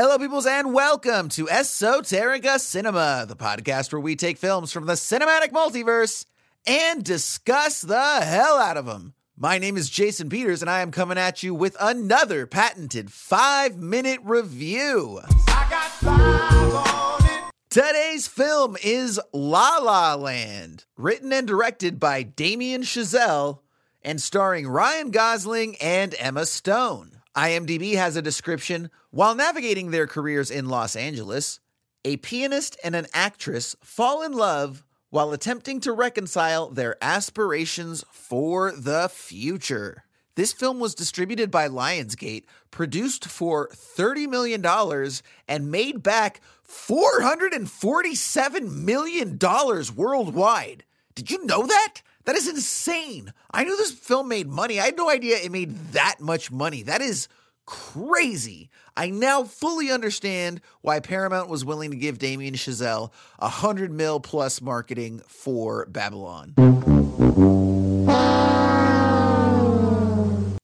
Hello, peoples, and welcome to Esoterica Cinema, the podcast where we take films from the cinematic multiverse and discuss the hell out of them. My name is Jason Peters, and I am coming at you with another patented five minute review. Today's film is La La Land, written and directed by Damien Chazelle and starring Ryan Gosling and Emma Stone. IMDb has a description while navigating their careers in Los Angeles, a pianist and an actress fall in love while attempting to reconcile their aspirations for the future. This film was distributed by Lionsgate, produced for $30 million, and made back $447 million worldwide. Did you know that? That is insane. I knew this film made money. I had no idea it made that much money. That is crazy. I now fully understand why Paramount was willing to give Damien Chazelle a hundred mil plus marketing for Babylon.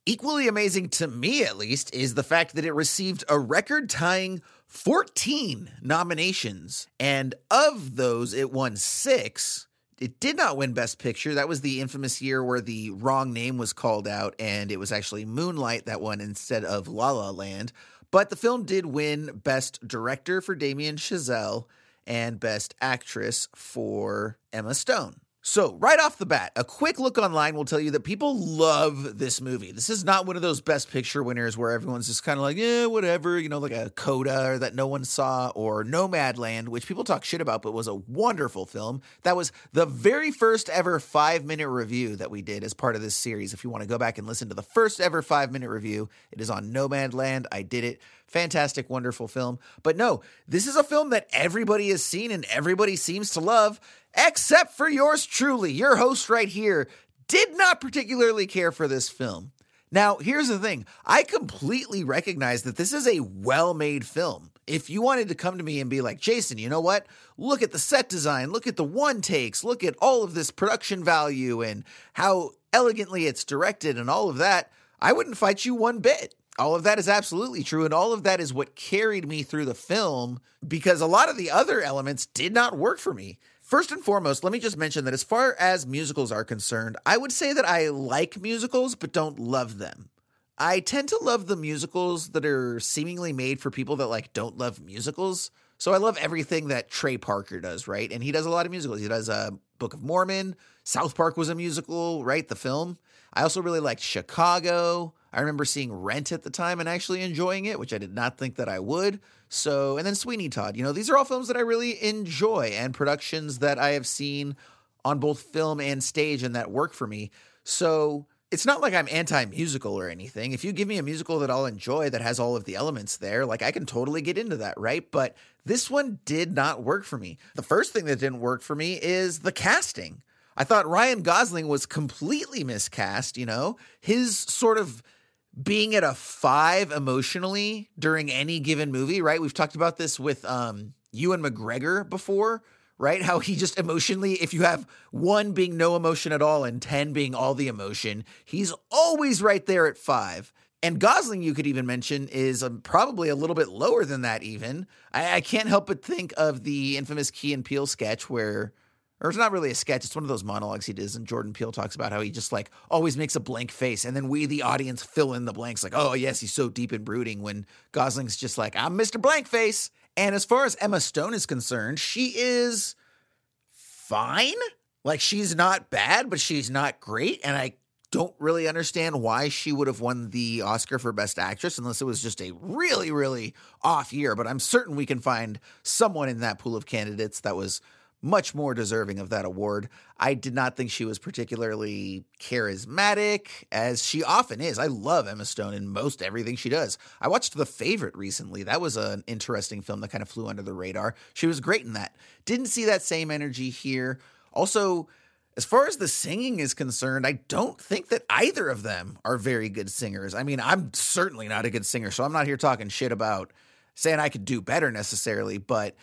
Equally amazing to me, at least, is the fact that it received a record tying 14 nominations. And of those, it won six it did not win Best Picture. That was the infamous year where the wrong name was called out, and it was actually Moonlight that won instead of La La Land. But the film did win Best Director for Damien Chazelle and Best Actress for Emma Stone. So, right off the bat, a quick look online will tell you that people love this movie. This is not one of those best picture winners where everyone's just kind of like, yeah, whatever, you know, like a Coda or that no one saw or Nomadland, which people talk shit about, but was a wonderful film. That was the very first ever five minute review that we did as part of this series. If you want to go back and listen to the first ever five minute review, it is on Nomadland. I did it. Fantastic, wonderful film. But no, this is a film that everybody has seen and everybody seems to love except for yours truly, your host right here, did not particularly care for this film. Now, here's the thing I completely recognize that this is a well made film. If you wanted to come to me and be like, Jason, you know what? Look at the set design, look at the one takes, look at all of this production value and how elegantly it's directed and all of that, I wouldn't fight you one bit. All of that is absolutely true. And all of that is what carried me through the film because a lot of the other elements did not work for me. First and foremost, let me just mention that as far as musicals are concerned, I would say that I like musicals, but don't love them. I tend to love the musicals that are seemingly made for people that like don't love musicals. So I love everything that Trey Parker does, right? And he does a lot of musicals. He does a uh, Book of Mormon. South Park was a musical, right? The film. I also really liked Chicago. I remember seeing Rent at the time and actually enjoying it, which I did not think that I would. So, and then Sweeney Todd. You know, these are all films that I really enjoy and productions that I have seen on both film and stage and that work for me. So, it's not like I'm anti musical or anything. If you give me a musical that I'll enjoy that has all of the elements there, like I can totally get into that, right? But this one did not work for me. The first thing that didn't work for me is the casting. I thought Ryan Gosling was completely miscast, you know? His sort of being at a five emotionally during any given movie, right? We've talked about this with um, Ewan McGregor before, right? How he just emotionally, if you have one being no emotion at all and 10 being all the emotion, he's always right there at five. And Gosling, you could even mention, is um, probably a little bit lower than that, even. I, I can't help but think of the infamous Key and Peele sketch where or it's not really a sketch. It's one of those monologues he does, and Jordan Peele talks about how he just like always makes a blank face, and then we, the audience, fill in the blanks. Like, oh yes, he's so deep and brooding. When Gosling's just like, I'm Mr. Blank Face. And as far as Emma Stone is concerned, she is fine. Like she's not bad, but she's not great, and I don't really understand why she would have won the Oscar for Best Actress unless it was just a really, really off year. But I'm certain we can find someone in that pool of candidates that was much more deserving of that award. I did not think she was particularly charismatic, as she often is. I love Emma Stone in most everything she does. I watched The Favorite recently. That was an interesting film that kind of flew under the radar. She was great in that. Didn't see that same energy here. Also, as far as the singing is concerned, I don't think that either of them are very good singers. I mean, I'm certainly not a good singer, so I'm not here talking shit about saying I could do better necessarily, but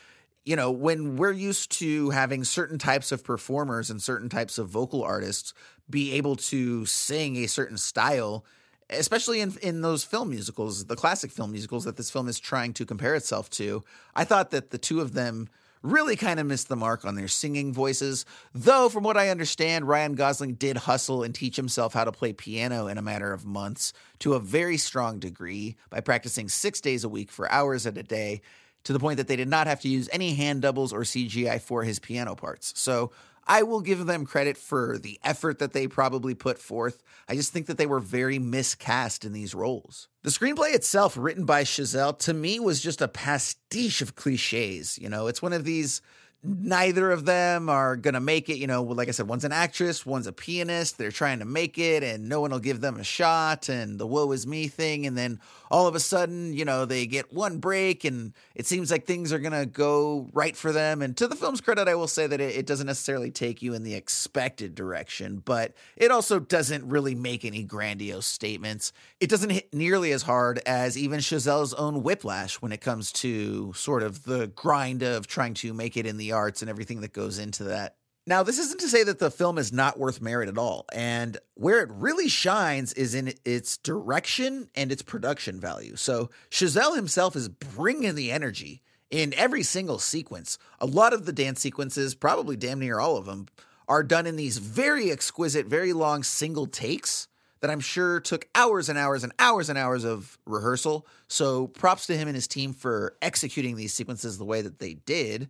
you know, when we're used to having certain types of performers and certain types of vocal artists be able to sing a certain style especially in in those film musicals, the classic film musicals that this film is trying to compare itself to. I thought that the two of them really kind of missed the mark on their singing voices. Though, from what I understand, Ryan Gosling did hustle and teach himself how to play piano in a matter of months to a very strong degree by practicing six days a week for hours at a day, to the point that they did not have to use any hand doubles or CGI for his piano parts. So, I will give them credit for the effort that they probably put forth. I just think that they were very miscast in these roles. The screenplay itself, written by Chazelle, to me was just a pastiche of cliches. You know, it's one of these neither of them are going to make it. You know, like I said, one's an actress, one's a pianist. They're trying to make it, and no one will give them a shot, and the woe is me thing. And then all of a sudden, you know, they get one break, and it seems like things are going to go right for them. And to the film's credit, I will say that it, it doesn't necessarily take you in the expected direction, but it also doesn't really make any grandiose statements. It doesn't hit nearly as hard as even Chazelle's own Whiplash when it comes to sort of the grind of trying to make it in the arts and everything that goes into that. Now, this isn't to say that the film is not worth merit at all. And where it really shines is in its direction and its production value. So, Chazelle himself is bringing the energy in every single sequence. A lot of the dance sequences, probably damn near all of them, are done in these very exquisite, very long single takes that I'm sure took hours and hours and hours and hours of rehearsal. So, props to him and his team for executing these sequences the way that they did.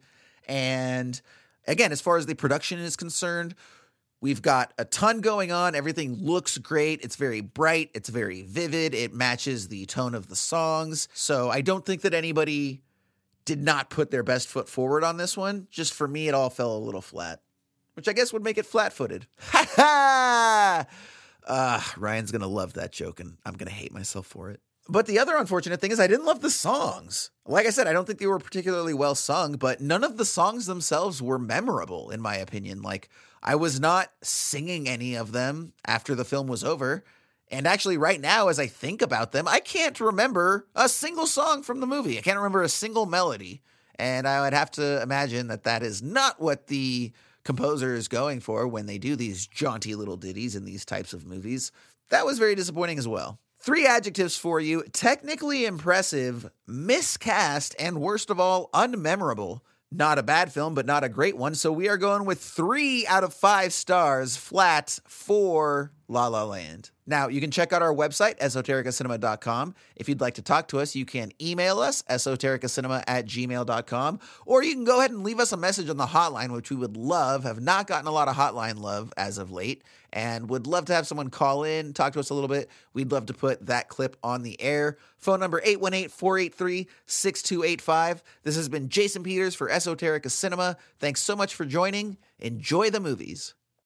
And again, as far as the production is concerned, we've got a ton going on. Everything looks great. It's very bright, it's very vivid, it matches the tone of the songs. So I don't think that anybody did not put their best foot forward on this one. Just for me, it all fell a little flat, which I guess would make it flat footed. Ha ha! Uh, Ryan's gonna love that joke, and I'm gonna hate myself for it. But the other unfortunate thing is I didn't love the songs. Like I said, I don't think they were particularly well sung, but none of the songs themselves were memorable, in my opinion. Like, I was not singing any of them after the film was over. And actually, right now, as I think about them, I can't remember a single song from the movie. I can't remember a single melody. And I would have to imagine that that is not what the composer is going for when they do these jaunty little ditties in these types of movies. That was very disappointing as well. Three adjectives for you technically impressive, miscast, and worst of all, unmemorable. Not a bad film, but not a great one. So we are going with three out of five stars flat for La La Land. Now, you can check out our website, esotericacinema.com. If you'd like to talk to us, you can email us, esotericacinema at gmail.com, or you can go ahead and leave us a message on the hotline, which we would love. Have not gotten a lot of hotline love as of late, and would love to have someone call in, talk to us a little bit. We'd love to put that clip on the air. Phone number 818 483 6285. This has been Jason Peters for Esoterica Cinema. Thanks so much for joining. Enjoy the movies.